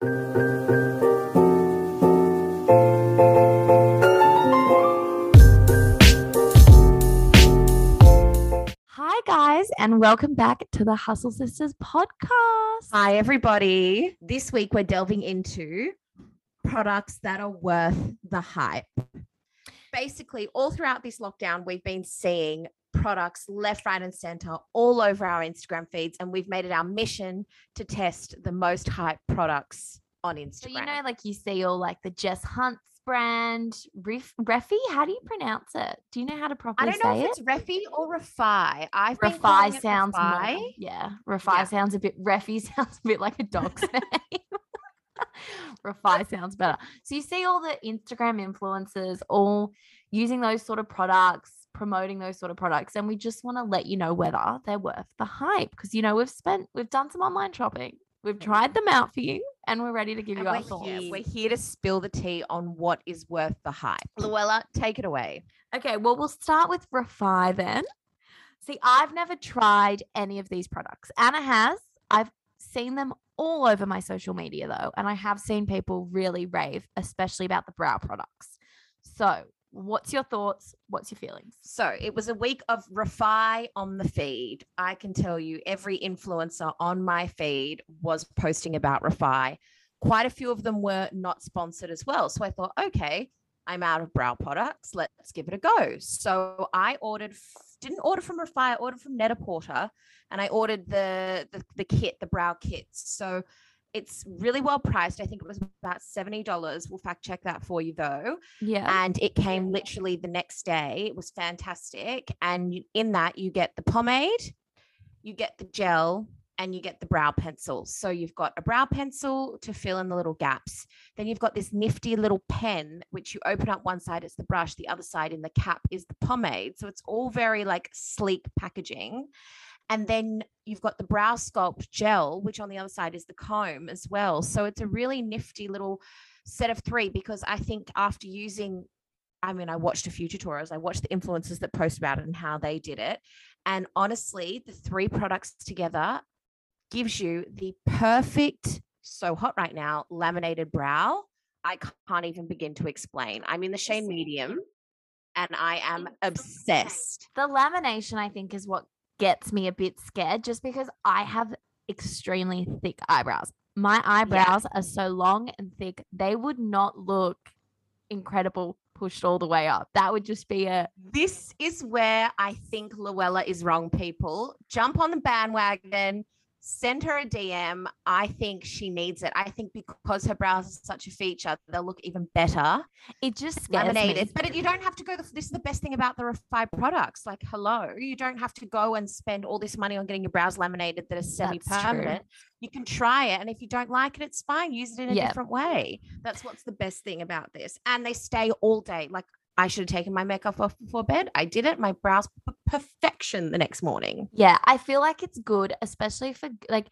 Hi, guys, and welcome back to the Hustle Sisters podcast. Hi, everybody. This week we're delving into products that are worth the hype. Basically, all throughout this lockdown, we've been seeing products left, right, and center all over our Instagram feeds, and we've made it our mission to test the most hype products on Instagram. So, you know, like you see all like the Jess Hunt's brand, Ref, Refy. How do you pronounce it? Do you know how to properly say it? I don't know if it? it's Refy or Refy. Calling Refy sounds more, yeah. Refy Yeah. sounds a bit Refy sounds a bit like a dog's name. Refy sounds better. So you see all the Instagram influencers all using those sort of products, promoting those sort of products, and we just want to let you know whether they're worth the hype because you know we've spent we've done some online shopping, we've tried them out for you, and we're ready to give And you our we're thoughts. here, we're here to spill the tea on what is worth the hype. Luella, take it away. Okay, well, we'll start with Refy then. See, I've never tried any of these products. Anna has. I've seen them all over my social media though, and I have seen people really rave, especially about the brow products. So, what's your thoughts? What's your feelings? So it was a week of Refy on the feed. I can tell you every influencer on my feed was posting about Refy. Quite a few of them were not sponsored as well. So I thought, okay, I'm out of brow products. Let's give it a go. So I ordered, didn't order from Refy, I ordered from Net-a-Porter and I ordered the, the, the kit, the brow kits. So it's really well priced. I think it was about $70. We'll fact check that for you though Yeah. and it came literally the next day. It was fantastic. And in that, you get the pomade, you get the gel, and you get the brow pencil. So you've got a brow pencil to fill in the little gaps. Then you've got this nifty little pen, which you open up one side, it's the brush, the other side in the cap is the pomade. So it's all very like sleek packaging. And then you've got the brow sculpt gel, which on the other side is the comb as well. So it's a really nifty little set of three because I think after using, I mean, I watched a few tutorials, I watched the influencers that post about it and how they did it. And honestly, the three products together gives you the perfect, so hot right now, laminated brow. I can't even begin to explain. I'm in the shade medium and I am obsessed. The lamination, I think, is what gets me a bit scared just because I have extremely thick eyebrows. My eyebrows are so long and thick, they would not look incredible pushed all the way up. That would just be a This is where I think Luella is wrong, people. Jump on the bandwagon, send her a DM. I think she needs it. I think because her brows are such a feature, they'll look even better it just scares laminated. me. But you don't have to go. The, this is the best thing about the Refy products. Like, hello, you don't have to go and spend all this money on getting your brows laminated that are semi-permanent. You can try it, and if you don't like it, it's fine. Use it in a Yeah. different way. That's what's the best thing about this. And they stay all day. Like, I should have taken my makeup off before bed. I did it. My brows p- perfection the next morning. Yeah, I feel like it's good, especially for like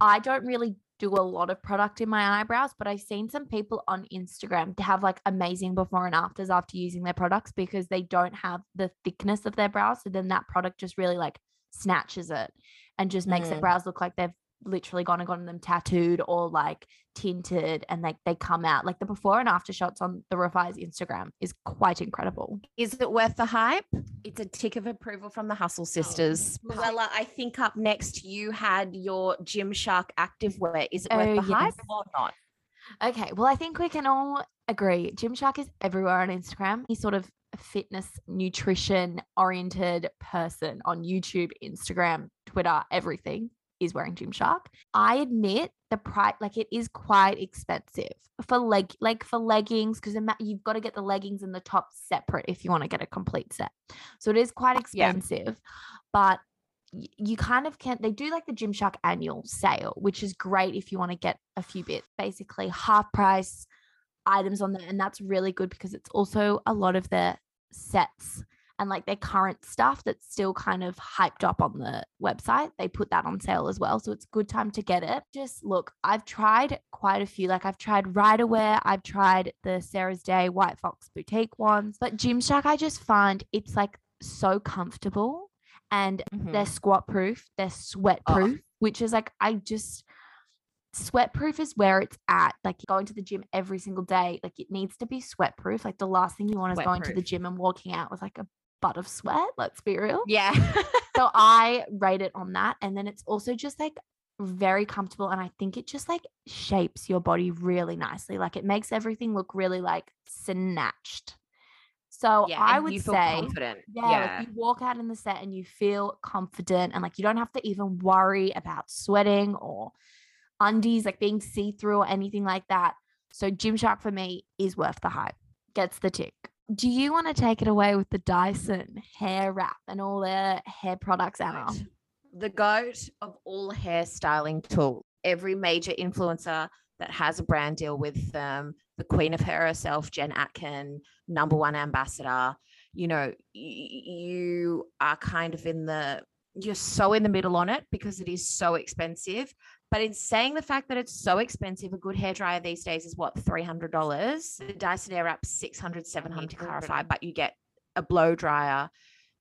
I don't really do a lot of product in my eyebrows, but I've seen some people on Instagram to have like amazing before and afters after using their products because they don't have the thickness of their brows. So then that product just really like snatches it and just makes their Mm. brows look like they've literally gone and gotten them tattooed or like tinted and like they come out like the before and after shots on the Refy's Instagram is quite incredible. Is it worth the hype? It's a tick of approval from the Hustle oh, Sisters. Oh, Luella, I think up next you had your Gymshark activewear. Is it worth Oh, the hype or not? Okay, well, I think we can all agree Gymshark is everywhere on Instagram. He's sort of a fitness, nutrition oriented person on YouTube, Instagram, Twitter, everything is wearing Gymshark. I admit the price, like it is quite expensive for leg, like for leggings, because you've got to get the leggings and the top separate if you want to get a complete set. So it is quite Yeah. expensive, but you kind of can they do like the Gymshark annual sale, which is great if you want to get a few bits, basically half price items on there. And that's really good because it's also a lot of their sets and like their current stuff that's still kind of hyped up on the website. They put that on sale as well. So it's a good time to get it. Just look, I've tried quite a few. Like I've tried Ryderwear, I've tried the Sarah's Day White Fox boutique ones, but Gymshark, I just find it's like so comfortable and Mhm. they're squat proof, they're sweat proof, which is like I just sweatproof is where it's at. Like going to the gym every single day, like it needs to be sweatproof. Like the last thing you want is going to the gym and walking out with like a butt of sweat. Let's be real. Yeah. So I rate it on that. And then it's also just like very comfortable. And I think it just like shapes your body really nicely. Like it makes everything look really like snatched. So yeah. I would you feel say, confident. yeah, Yeah. like you walk out in the set and you feel confident and like you don't have to even worry about sweating or undies like being see-through or anything like that. So Gymshark for me is worth the hype. Gets the tick. Do you want to take it away with the Dyson Airwrap and all their hair products, Anna? Goat. The goat of all hairstyling tools. Every major influencer that has a brand deal with them, the queen of hair herself, Jen Atkin, number one ambassador. You know, y- you are kind of in the you're so in the middle on it because it is so expensive. But in saying the fact that it's so expensive, a good hairdryer these days is what $300. The Dyson Airwrap 600 700 to clarify, but you get a blow dryer,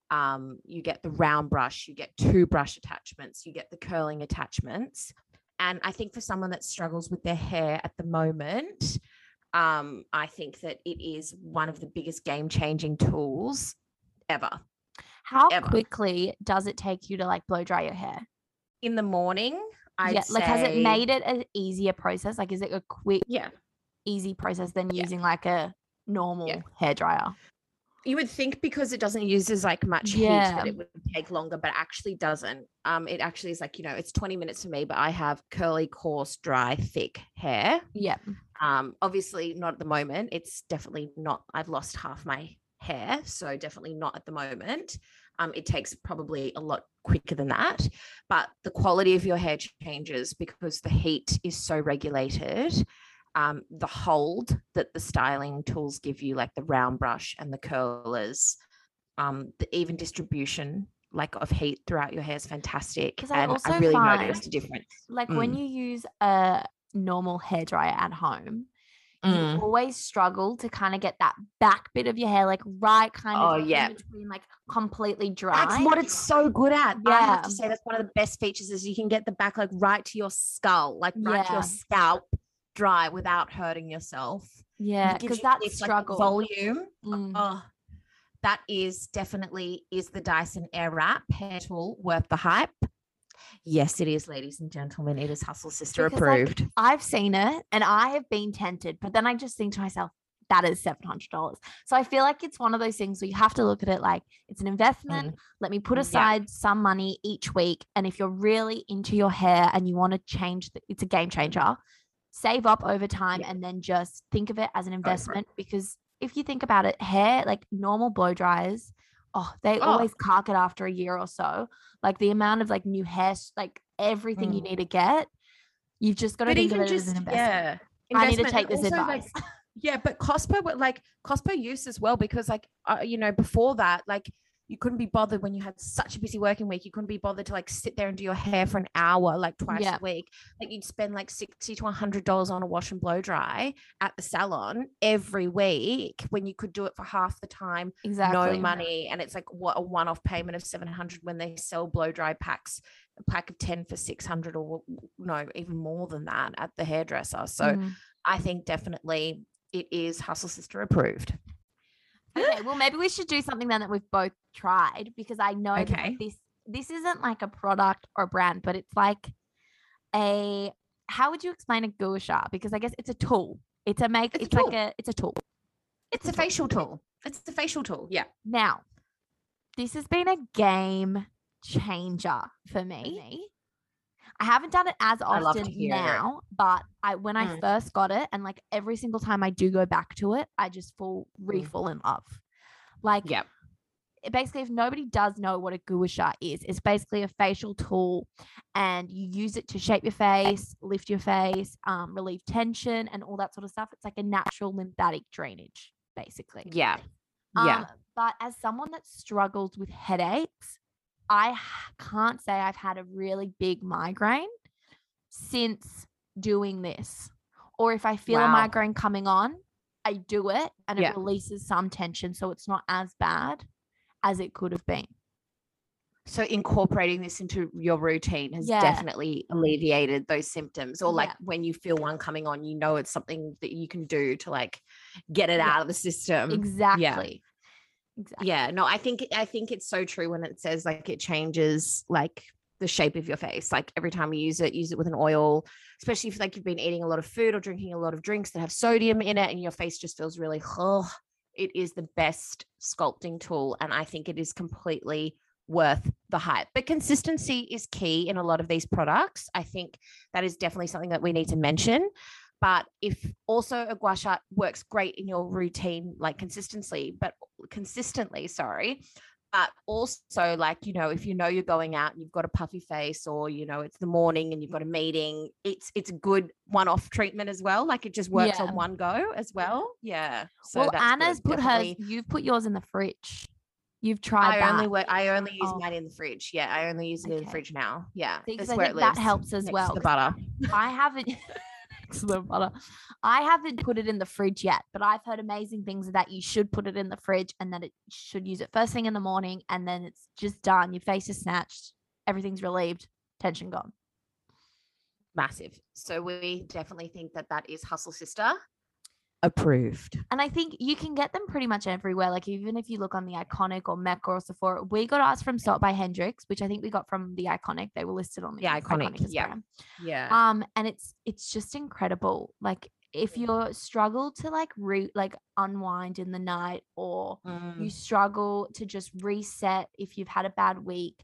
um, you get the round brush, you get two brush attachments, you get the curling attachments. And I think for someone that struggles with their hair at the moment, um, I think that it is one of the biggest game changing tools ever. How ever. quickly does it take you to like blow dry your hair? In the morning, I'd yeah, like has it made it an easier process? Like is it a quick, Yeah. easy process than Yeah. using like a normal Yeah. hair dryer? You would think because it doesn't use as like much heat that it would take longer, but actually doesn't. Um, it actually is like, you know, it's 20 minutes for me, but I have curly, coarse, dry, thick hair. Yeah. Um, obviously not at the moment. It's definitely not. I've lost half my hair, so definitely not at the moment. Um, it takes probably a lot quicker than that, but the quality of your hair changes because the heat is so regulated. Um, the hold that the styling tools give you, like the round brush and the curlers, um, the even distribution like of heat throughout your hair is fantastic, 'Cause I and also I really find- noticed a difference. Like when Mm. you use a normal hair dryer at home, Mm. you always struggle to kind of get that back bit of your hair, like right kind of Oh, in yeah. between, like completely dry. That's what it's so good at. Yeah. I have Yeah. to say that's one of the best features is you can get the back like right to your skull, like right to Yeah. your scalp, dry without hurting yourself. Yeah, because you that this, like, struggle. volume. Mm. Oh, that is definitely is the Dyson Airwrap hair tool worth the hype. Yes, it is, ladies and gentlemen. It is Hustle Sister Because, like, approved. I've seen it and I have been tempted, but then I just think to myself, that is $700. So I feel like it's one of those things where you have to look at it like it's an investment. Let me put Mm, yeah. aside some money each week. And if you're really into your hair and you want to change, the, it's a game changer. Save up over time Yeah. and then just think of it as an investment because if you think about it, hair, like normal blow dryers, oh, they Oh. always cark it after a year or so. Like the amount of like new hair, like everything you Mm. need to get, you've just got to But think of it just as an investment. yeah, I need to take this also, like, advice. yeah, but cost per like cost per use as well because like uh, you know before that like you couldn't be bothered when you had such a busy working week. You couldn't be bothered to like sit there and do your hair for an hour like twice Yeah. a week. Like you'd spend like sixty to hundred dollars on a wash and blow dry at the salon every week when you could do it for half the time exactly. no money and it's like what a one-off payment of 700 when they sell blow dry packs a pack of 10 for 600 or no even more than that at the hairdresser so Mhm. i think definitely it is hustle sister approved Okay, well, maybe we should do something then that we've both tried because I know Okay. this this isn't like a product or brand, but it's like a how would you explain a gua sha? Because I guess it's a tool. It's a make. It's It's, a like a it's a tool. it's a facial tool it's a facial tool yeah Now, this has been a game changer for me. I haven't done it as I often hear it. now, but I when I Mm. first got it, and like every single time I do go back to it, I just fall Mm. fall in love. Like Yep. it- basically, if nobody does know what a gua sha is, it's basically a facial tool, and you use it to shape your face, lift your face, um, relieve tension, and all that sort of stuff. It's like a natural lymphatic drainage, basically. yeah yeah Um, but as someone that struggles with headaches, I can't say I've had a really big migraine since doing this. Or if I feel a migraine coming on, I do it and it Yeah. releases some tension. So it's not as bad as it could have been. So incorporating this into your routine has Yeah. definitely alleviated those symptoms. Or like Yeah. when you feel one coming on, you know it's something that you can do to like get it out of the system. exactly. Exactly. Yeah, no, I think I think it's so true when it says like it changes like the shape of your face. Like every time you use it, use it with an oil, especially if like you've been eating a lot of food or drinking a lot of drinks that have sodium in it and your face just feels really oh, it is the best sculpting tool and I think it is completely worth the hype. But consistency is key in a lot of these products. I think that is definitely something that we need to mention. But if also a gua sha works great in your routine, like consistently, but consistently, sorry. But also, like, you know, if you know you're going out and you've got a puffy face or, you know, it's the morning and you've got a meeting, it's it's a good one-off treatment as well. Like it just works Yeah. on one go as well. Yeah. So well, Anna's good, put definitely. hers. You've put yours in the fridge. You've tried I that. only work, I only use Oh. mine in the fridge. Yeah, I only use it in the fridge now. Yeah, See, 'cause that's I where think it that helps as well, the butter. I haven't. The butter. I haven't put it in the fridge yet, but I've heard amazing things that you should put it in the fridge and that it should use it first thing in the morning, and then it's just done. Your face is snatched, everything's relieved, tension gone. Massive. So we definitely think that that is Hustle Sister approved. And I think you can get them pretty much everywhere. Like even if you look on the Iconic or Mecca or Sephora, we got ours from Salt by Hendrix, which I think we got from the Iconic. They were listed on the Yeah, Iconic, yeah. Instagram. Yeah. um and it's it's just incredible like if you struggle to like root like unwind in the night or Mm. you struggle to just reset if you've had a bad week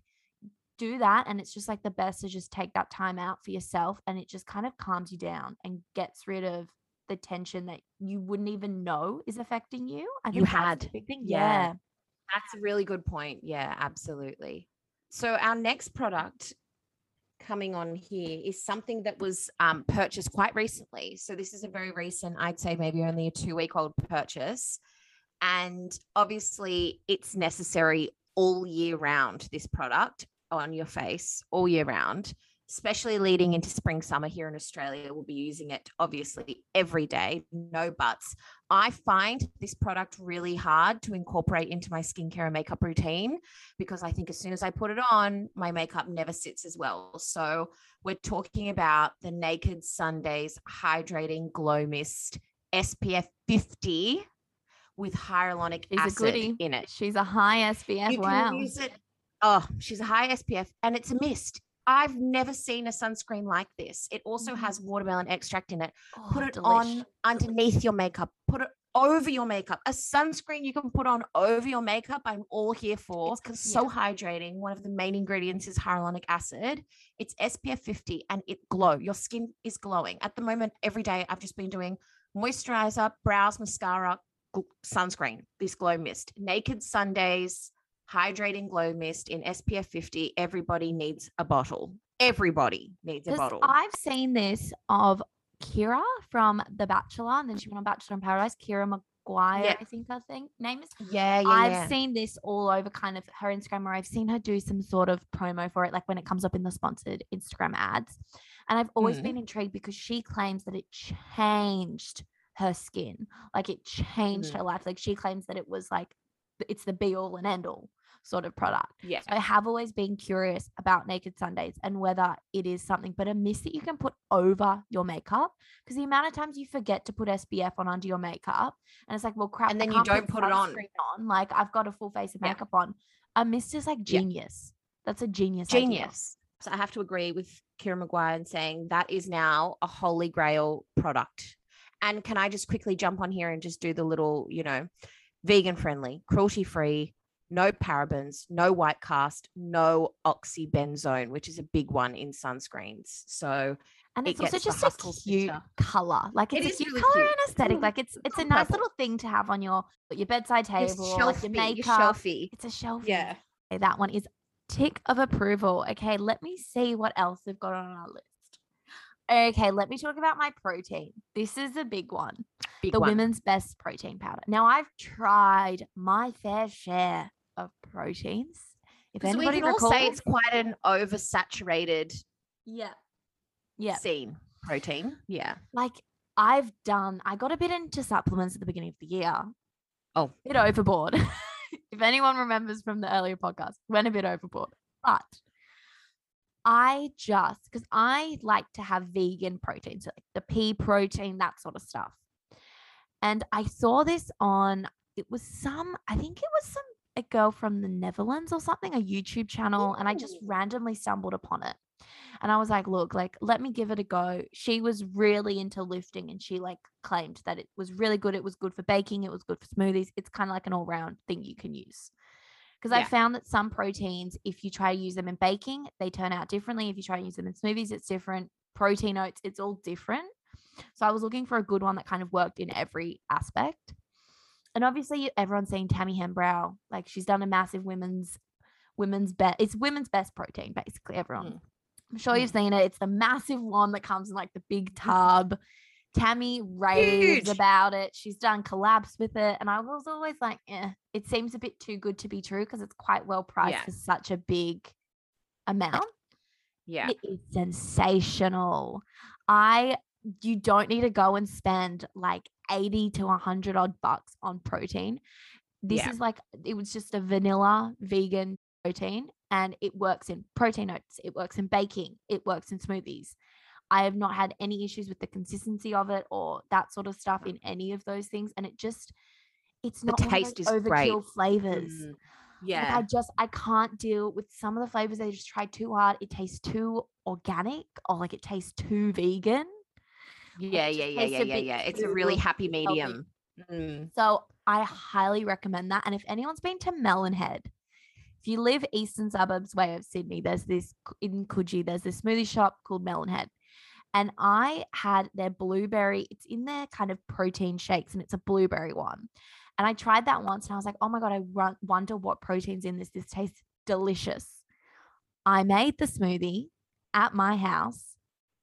do that and it's just like the best to just take that time out for yourself and it just kind of calms you down and gets rid of the tension that you wouldn't even know is affecting you I You think that's the had. big thing Yeah. yeah That's a really good point. Yeah, absolutely. So our next product coming on here is something that was um, purchased quite recently. So this is a very recent, I'd say maybe only a two week old purchase. And obviously, it's necessary all year round, this product on your face all year round, especially leading into spring, summer here in Australia. We'll be using it obviously every day, no buts. I find this product really hard to incorporate into my skincare and makeup routine because I think as soon as I put it on, my makeup never sits as well. So, we're talking about the Naked Sundays Hydrating Glow Mist SPF 50 with hyaluronic She's acid in it. she's a high SPF You wow use it. Oh, she's a high SPF and it's a mist. I've never seen a sunscreen like this. It also Mhm. has watermelon extract in it. Put Oh, it delish. on underneath your makeup. Put it over your makeup. A sunscreen you can put on over your makeup i'm all here for. It's so hydrating. One of the main ingredients is hyaluronic acid. It's spf 50 and it glow. Your skin is glowing. At the moment every day i've just been doing moisturizer brows mascara sunscreen. This glow mist. Naked sundays hydrating glow mist in spf 50 everybody needs a bottle everybody needs a bottle I've seen this of Keira from The Bachelor, and then she went on Bachelor in Paradise. Keira Maguire, Yeah. I think her thing name is. yeah yeah I've yeah. seen this all over kind of her Instagram, where I've seen her do some sort of promo for it, like when it comes up in the sponsored Instagram ads. And I've always Mm. been intrigued because she claims that it changed her skin, like it changed Mm. her life. Like she claims that it was like it's the be all and end all sort of product. yeah So I have always been curious about Naked Sundays and whether it is something, but a mist that you can put over your makeup because the amount of times you forget to put SPF on under your makeup, and it's like, well, crap, And then you don't put it on. on. Like I've got a full face of Yeah. makeup on. A mist is like Yeah. genius. That's a genius. idea. genius. So I have to agree with Keira Maguire and saying that is now a holy grail product. And can I just quickly jump on here and just do the little, you know, vegan friendly, cruelty free, no parabens, no white cast, no oxybenzone, which is a big one in sunscreens. So And it it's also just a cute sister. color. Like It it's is a cute really color cute. and aesthetic. Mm, Like it's it's a nice purple. little thing to have on your your bedside Your table, like your shelfie, your makeup. shelfie. It's a shelf. Yeah. Okay, that one is tick of approval. Okay, let me see what else we've got on our list. Okay, let me talk about my protein. This is a big one. Big the one. women's best protein powder. Now I've tried my fair share of proteins. If Because we anybody can all recalls, say it's quite an oversaturated yeah, yeah. scene protein. Yeah. Like I've done. I got a bit into supplements at the beginning of the year. Oh. bit overboard. if anyone remembers from the earlier podcast, went a bit overboard. But I just because I like to have vegan protein, so like the pea protein, that sort of stuff. And I saw this on it was some, I think it was some a girl from the Netherlands or something, a YouTube channel, and I just randomly stumbled upon it. And I was like, look, like, let me give it a go. She was really into lifting and she like claimed that it was really good. It was good for baking, it was good for smoothies. It's kind of like an all round thing you can use. Because I found that some proteins, if you try to use them in baking, they turn out differently. If you try to use them in smoothies, it's different. Protein oats, it's all different. So I was looking for a good one that kind of worked in every aspect. And obviously, everyone's saying Tammy Hembrow, like she's done a massive women's women's best. It's women's best protein, basically. Everyone, Mm. I'm sure you've seen it. It's the massive one that comes in like the big tub. Tammy raves Huge. about it. She's done collabs with it, and I was always like, eh, it seems a bit too good to be true because it's quite well priced Yeah. for such a big amount. Yeah. It is sensational. I you don't need to go and spend like 80 to 100 odd bucks on protein. This Yeah. is like it was just a vanilla vegan protein and it works in protein oats, it works in baking, it works in smoothies. I have not had any issues with the consistency of it or that sort of stuff in any of those things and it just it's not of taste is great. overkill flavors. Mm. Like, Yeah. I just I can't deal with some of the flavors. They just try too hard. It tastes too organic, or like it tastes too vegan. Yeah, yeah, yeah, yeah, yeah, yeah. It's a really happy medium. Mm. So I highly recommend that. And if anyone's been to Melonhead, if you live eastern suburbs way of Sydney, there's this in Coogee, there's this smoothie shop called Melonhead. And I had their blueberry, it's in their kind of protein shakes, and it's a blueberry one. And I tried that once and I was like, oh my God, I run, wonder what protein's in this. This tastes delicious. I made the smoothie at my house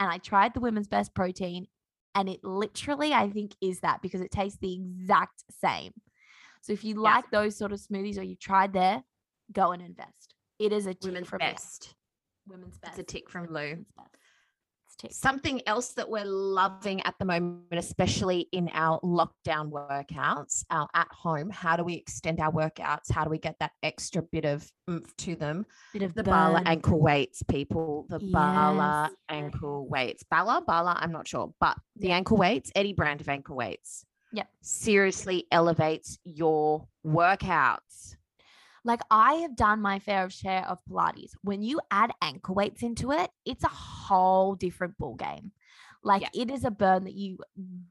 and I tried the women's best protein. And it literally, I think, is that because it tastes the exact same. So if you Yeah. like those sort of smoothies or you tried there, go and invest. It is a tick Women's from best. Women's best. It's a tick from Lou. Women's best. It's tick. Something else that we're loving at the moment, especially in our lockdown workouts, our at home, how do we extend our workouts? How do we get that extra bit of oomph to them? Bit of The Bala ankle weights, people. The Bala ankle weights. Bala, Bala, I'm not sure, but the ankle weights, any brand of ankle weights. Yep. Seriously elevates your workouts. Like I have done my fair share of Pilates. When you add ankle weights into it, it's a whole different ball game. Like Yeah. it is a burn that you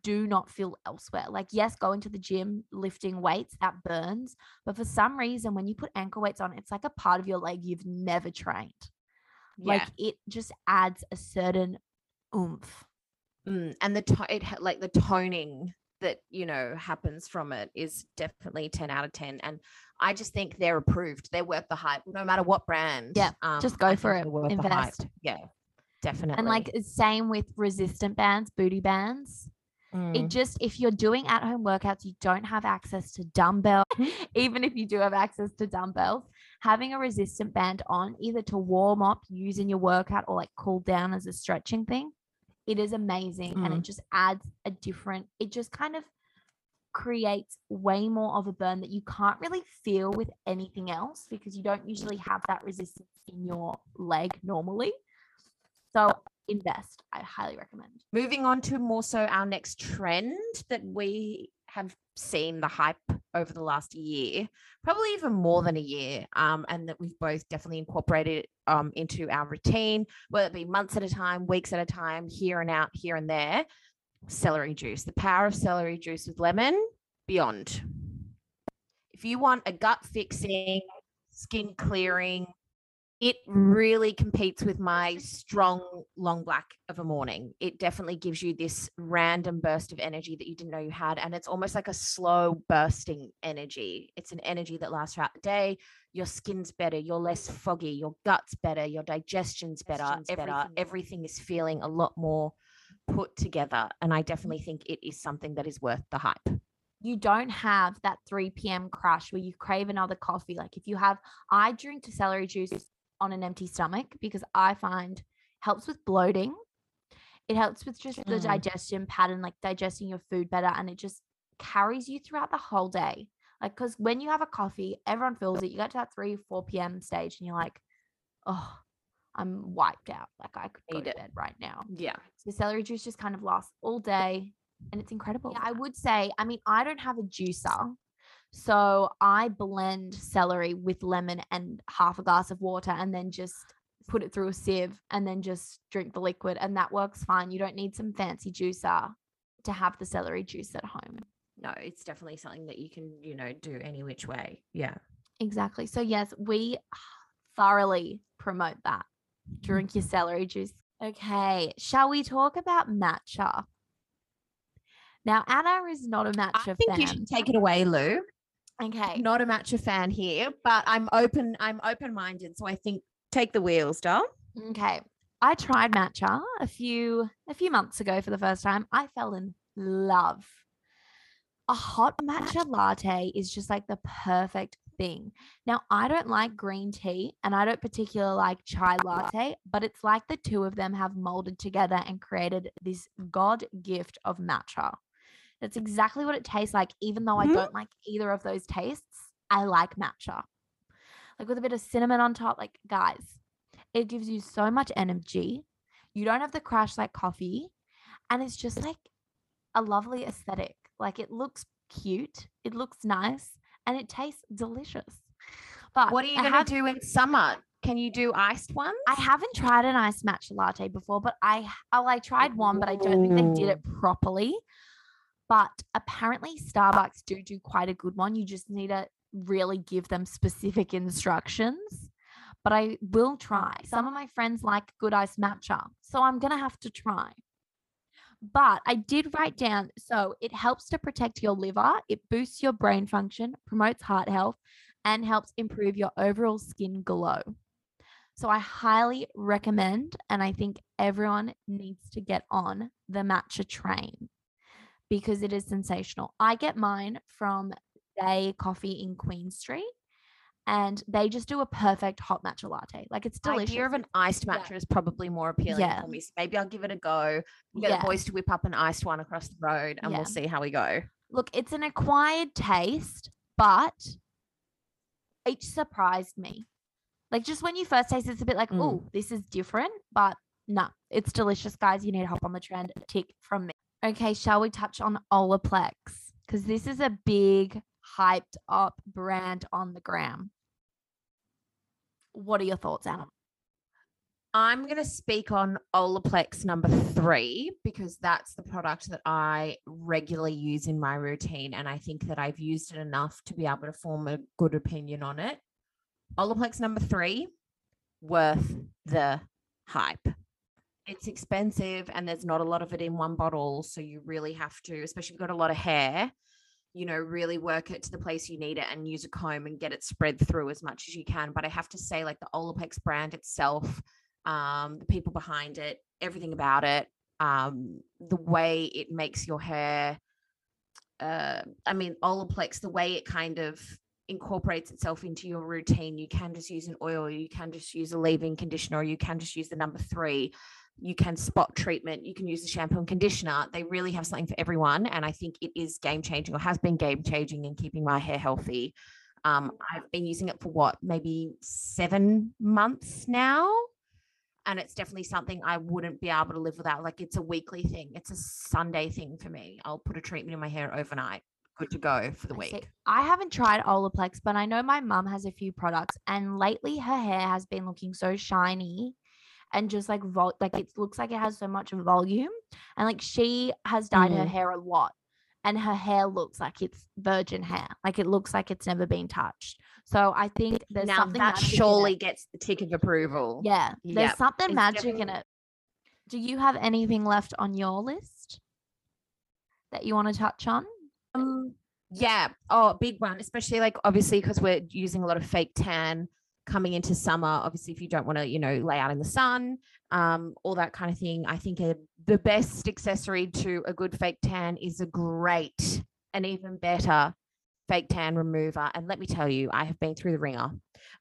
do not feel elsewhere. Like yes, going to the gym, lifting weights, that burns, but for some reason when you put ankle weights on, it's like a part of your leg you've never trained. Yeah. Like it just adds a certain oomph. Mm, and the to- it like the toning that you know happens from it is definitely 10 out of 10 and i just think they're approved they're worth the hype no matter what brand Yeah, um, just go I for it, they're the hype. invest. yeah definitely And like same with resistant bands, booty bands. it Mm, just if you're doing at home workouts you don't have access to dumbbells even if you do have access to dumbbells having a resistant band on either to warm up using your workout or like cool down as a stretching thing it is amazing and it mm. just adds a different it just kind of creates way more of a burn that you can't really feel with anything else because you don't usually have that resistance in your leg normally. So invest i highly recommend. Moving on to more so our next trend that we have seen the hype over the last year probably even more than a year um, and that we've both definitely incorporated um, into our routine whether it be months at a time weeks at a time here and out here and there. Celery juice the power of celery juice with lemon beyond. If you want a gut fixing skin clearing it mm-hmm. really competes with my strong long black of a morning. It definitely gives you this random burst of energy that you didn't know you had. And it's almost like a slow bursting energy. It's an energy that lasts throughout the day. Your skin's better, you're less foggy, your gut's better, your digestion's better, Digestion's better. everything, everything is feeling a lot more put together. And I definitely mm-hmm. think it is something that is worth the hype. you don't have that 3 p.m. crash where you crave another coffee. Like if you have, I drink to celery juice on an empty stomach because I find helps with bloating. It helps with just the Mm. digestion pattern, like digesting your food better, and it just carries you throughout the whole day. Like, because when you have a coffee, everyone feels it. You get to that 3, 4 p.m. stage and you're like, oh, I'm wiped out. Like I could go Eat to it. bed right now. Yeah. So celery juice just kind of lasts all day and it's incredible. Yeah, I would say, I mean, I don't have a juicer. So I blend celery with lemon and half a glass of water and then just put it through a sieve and then just drink the liquid and that works fine. You don't need some fancy juicer to have the celery juice at home. No, it's definitely something that you can, you know, do any which way. Yeah. Exactly. So yes, we thoroughly promote that. Mm. Drink your celery juice. Okay, shall we talk about matcha? Now, Anna is not a matcha I think fan. you should take it away, Lou. Okay. Not a matcha fan here, but I'm open. I'm open minded, so I think take the wheels, doll. Okay. I tried matcha a few a few months ago for the first time. I fell in love. A hot matcha latte is just like the perfect thing. Now, I don't like green tea and I don't particularly like chai latte, but it's like the two of them have molded together and created this god gift of matcha. That's exactly what it tastes like, even though I Mhm. don't like either of those tastes. I like matcha. Like with a bit of cinnamon on top. Like, guys, it gives you so much energy. You don't have the crash like coffee. And it's just like a lovely aesthetic. Like it looks cute, it looks nice, and it tastes delicious. But What are you I going to do in summer? Can you do iced ones? I haven't tried an iced matcha latte before, but I I like tried one, but I don't think they did it properly. But apparently Starbucks do do quite a good one. You just need to really give them specific instructions. But I will try. Some of my friends like good ice matcha, so I'm gonna have to try. But I did write down so it helps to protect your liver, it boosts your brain function, promotes heart health, and helps improve your overall skin glow. So I highly recommend, and I think everyone needs to get on the matcha train because it is sensational. I get mine from Day Coffee in Queen Street, and they just do a perfect hot matcha latte. Like it's The delicious. idea of an iced Yeah. matcha is probably more appealing Yeah. for me. So maybe I'll give it a go. We'll get Yeah. the boys to whip up an iced one across the road, and Yeah. we'll see how we go. Look, it's an acquired taste, but each surprised me. Like just when you first taste, it, it's a bit like, Mm. oh, this is different, but no, it's delicious, guys. You need to hop on the trend. Tick from me. Okay, shall we touch on Olaplex? Because this is a big, hyped up brand on the gram. What are your thoughts, Anna? I'm going to speak on Olaplex number three because that's the product that I regularly use in my routine. And I think that I've used it enough to be able to form a good opinion on it. Olaplex number three, worth the hype. It's expensive and there's not a lot of it in one bottle. So you really have to, especially if you've got a lot of hair, you know, really work it to the place you need it and use a comb and get it spread through as much as you can. But I have to say, like the Olaplex brand itself, um, the people behind it, everything about it, um, the way it makes your hair. Uh, I mean, Olaplex, the way it kind of incorporates itself into your routine. You can just use an oil, you can just use a leave-in conditioner, you can just use the number three. You can spot treatment, you can use the shampoo and conditioner. They really have something for everyone. And I think it is game changing or has been game changing in keeping my hair healthy. Um, I've been using it for what, maybe seven months now and it's definitely something I wouldn't be able to live without. Like it's a weekly thing. It's a Sunday thing for me. I'll put a treatment in my hair overnight. Good to go for the week. I haven't tried Olaplex, but I know my mum has a few products, and lately her hair has been looking so shiny and just like vol- like it looks like it has so much volume, and like she has dyed her Mm. hair a lot, and her hair looks like it's virgin hair, like it looks like it's never been touched. So I think there's now something that magic in it. surely gets the tick of approval. yeah, there's Yep, something it's magic in it. Do you have anything left on your list that you want to touch on? Um, yeah. Oh, big one, especially like obviously because we're using a lot of fake tan coming into summer. Obviously, if you don't want to, you know, lay out in the sun, um, all that kind of thing. I think a, the best accessory to a good fake tan is a great and even better fake tan remover. And let me tell you, I have been through the ringer.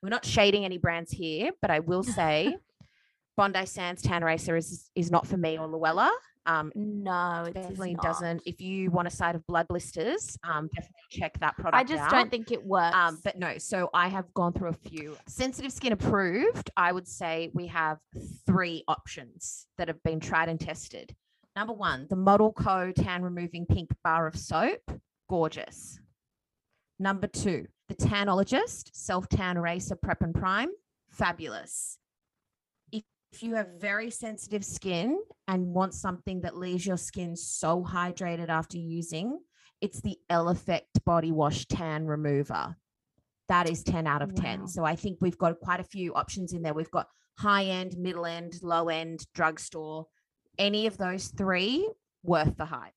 We're not shading any brands here, but I will say Bondi Sands Tan Eraser is is not for me or Luella. Um, No, it definitely doesn't. If you want a side of blood blisters, um, definitely check that product I just out. don't think it works. Um, but no, so I have gone through a few. Sensitive skin approved, I would say we have three options that have been tried and tested. Number one, the Model Co tan removing pink bar of soap, gorgeous. Number two, the Tanologist self tan eraser prep and prime, fabulous. If you have very sensitive skin and want something that leaves your skin so hydrated after using, it's the L Effect Body Wash Tan Remover. That is 10 out of 10. Wow. So I think we've got quite a few options in there. We've got high end, middle end, low end, drugstore. Any of those three worth the hype.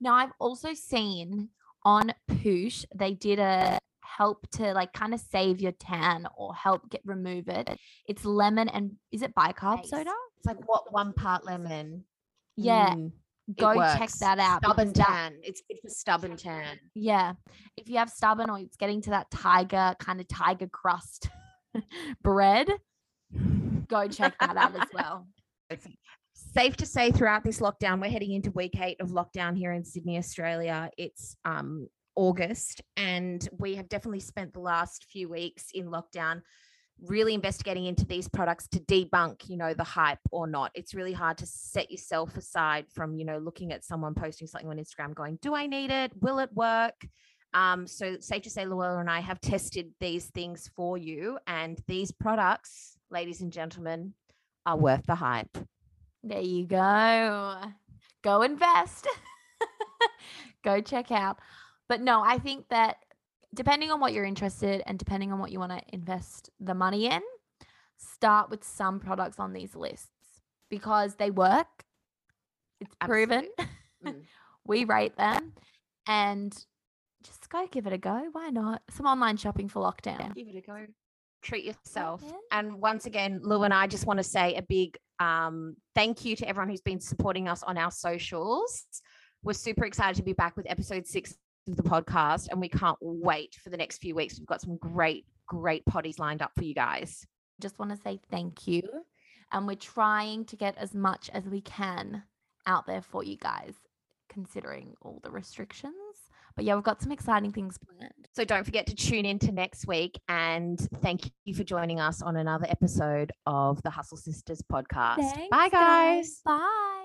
Now I've also seen on Poosh they did a help to like kind of save your tan or help get remove it. It's lemon and is it bicarb Nice. soda? It's like what one part lemon. Yeah, Mm, go check that out. Stubborn because that- tan. It's good for stubborn tan. yeah, if you have stubborn or it's getting to that tiger kind of tiger crust bread, go check that out as well. safe to say throughout this lockdown we're heading into week eight of lockdown here in sydney australia it's um august and we have definitely spent the last few weeks in lockdown really investigating into these products to debunk you know the hype or not it's really hard to set yourself aside from you know looking at someone posting something on instagram going do i need it will it work um, so safe to say Luella and I have tested these things for you and these products, ladies and gentlemen, are worth the hype. There you go. Go invest. go check out. But no, I think that depending on what you're interested and depending on what you want to invest the money in, start with some products on these lists because they work. It's proven. Mm. we rate them and just go give it a go. Why not? Some online shopping for lockdown. Give it a go. Treat yourself. yeah. And once again, Lou and I just want to say a big um, thank you to everyone who's been supporting us on our socials. We're super excited to be back with episode six of the podcast, and we can't wait for the next few weeks. We've got some great, great potties lined up for you guys. Just want to say thank you. And we're trying to get as much as we can out there for you guys, considering all the restrictions. But yeah, we've got some exciting things planned. So don't forget to tune in to next week. And thank you for joining us on another episode of the Hustle Sisters podcast. Bye, Thanks, guys. Bye.